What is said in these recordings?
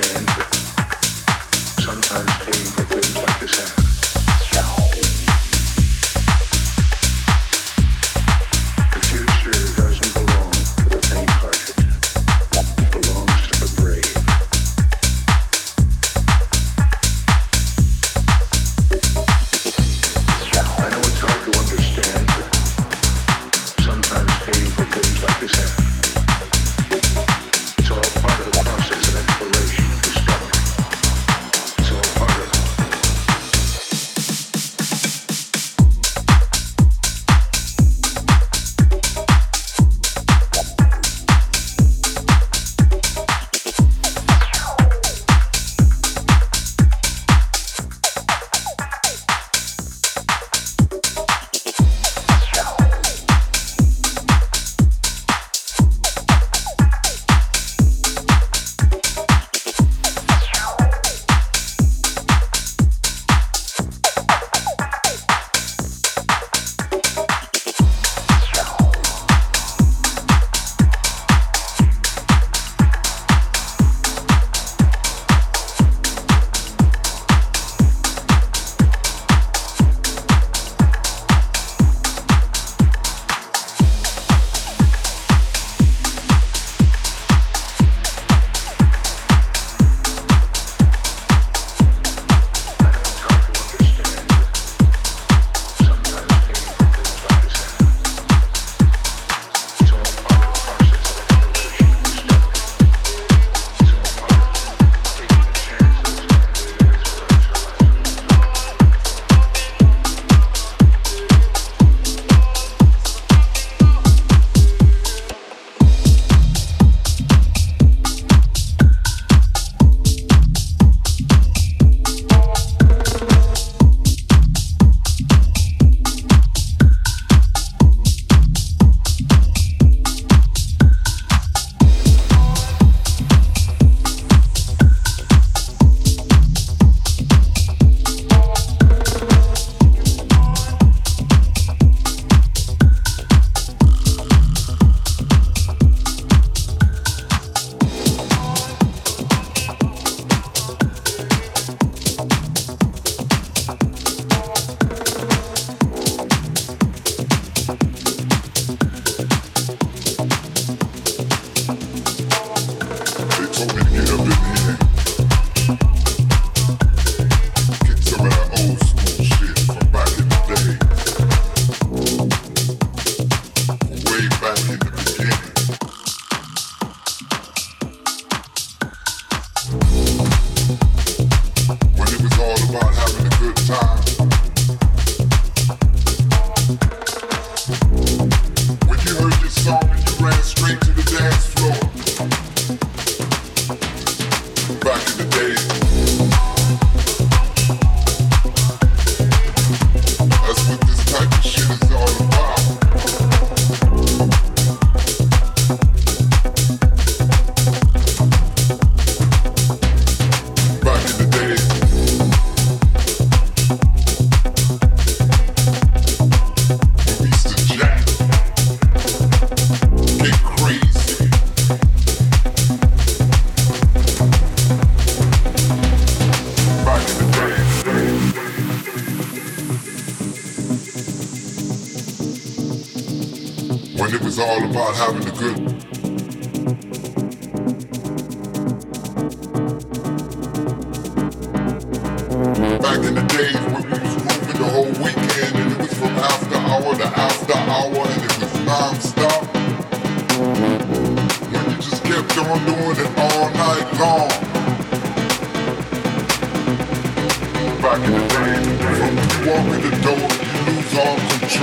walk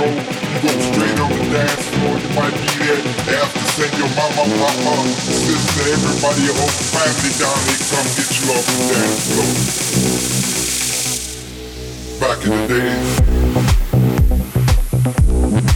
You go straight on the dance floor. You might be there after send your mama, papa, sister, everybody, your whole family down here come get you off the dance floor. Back in the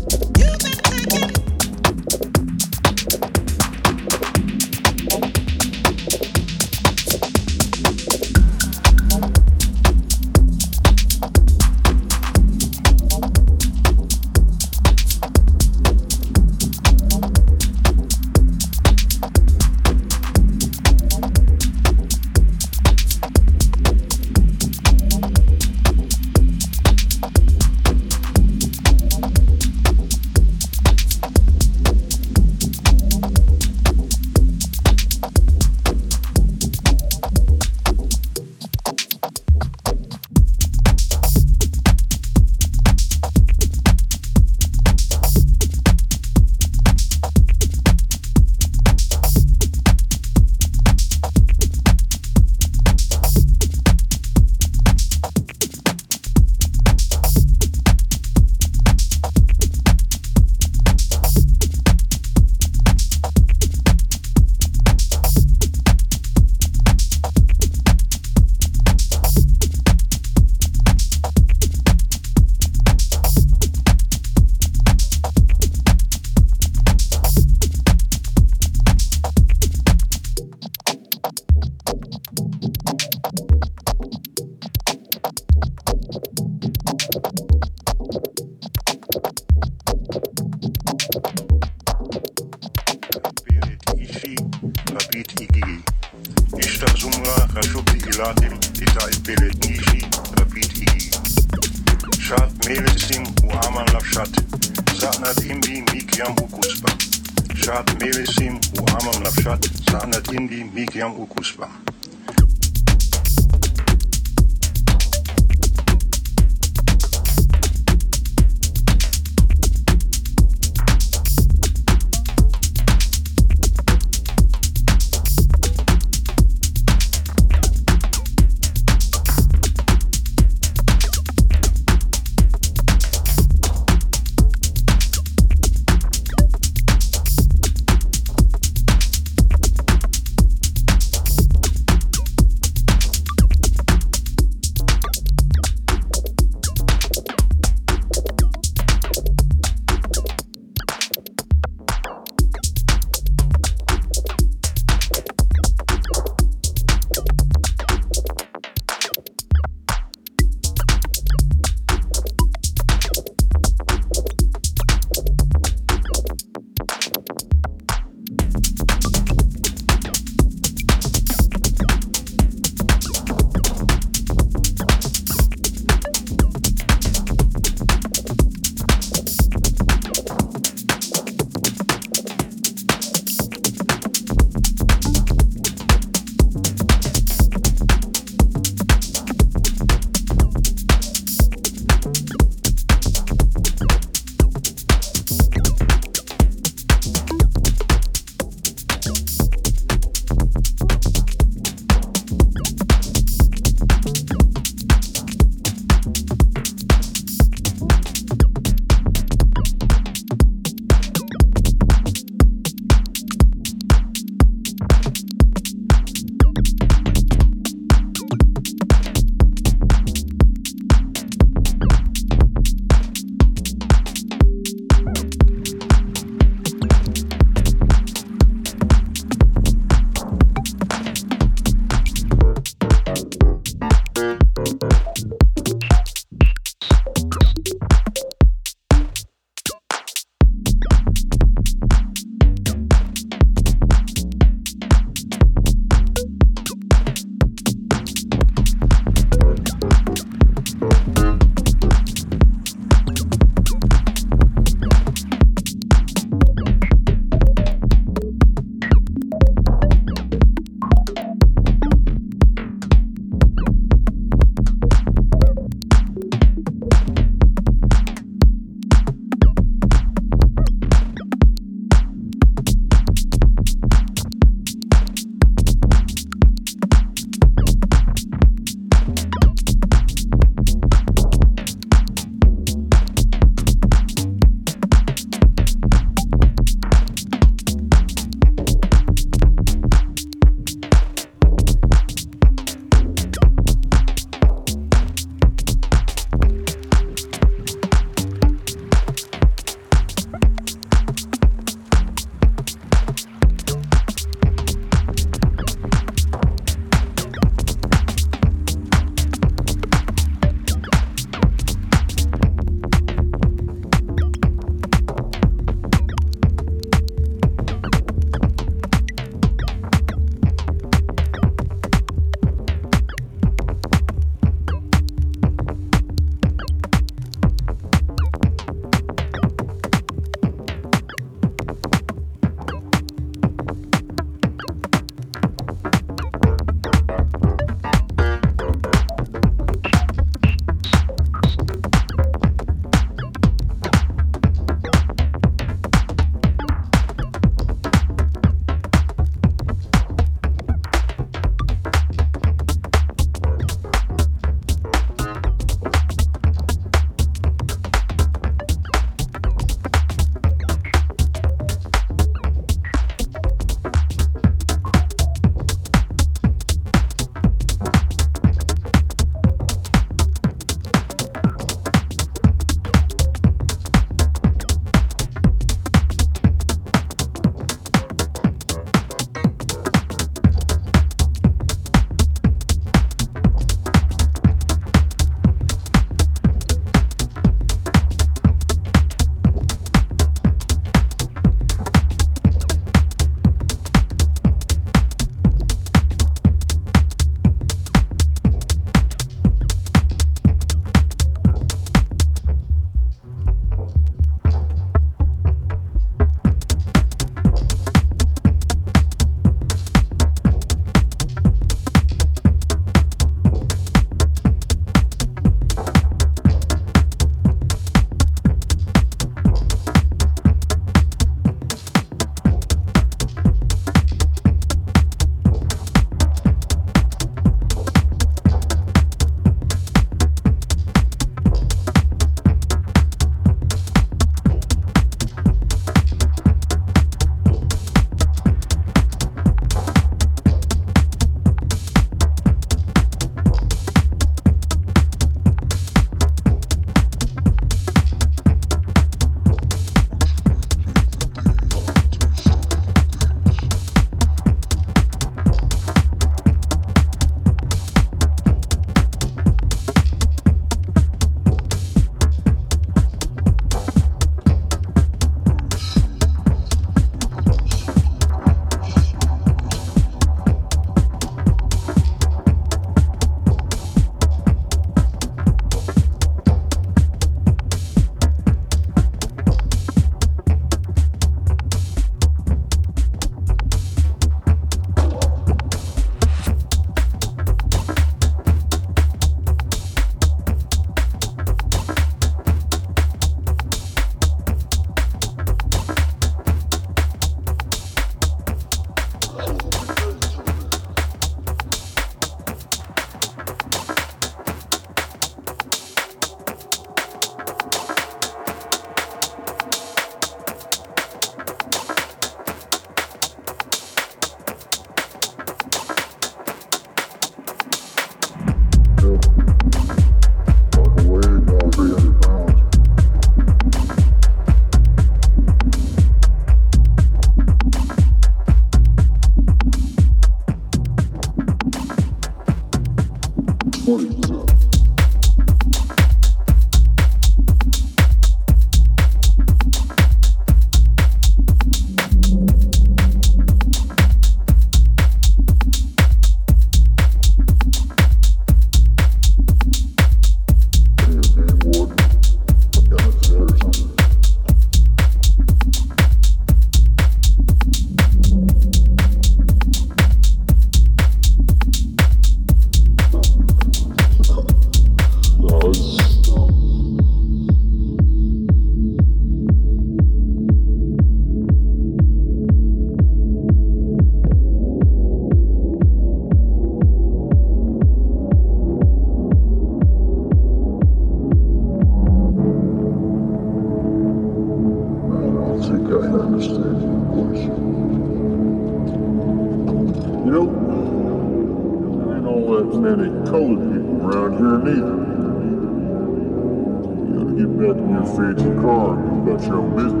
about your business.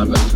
Sabbath.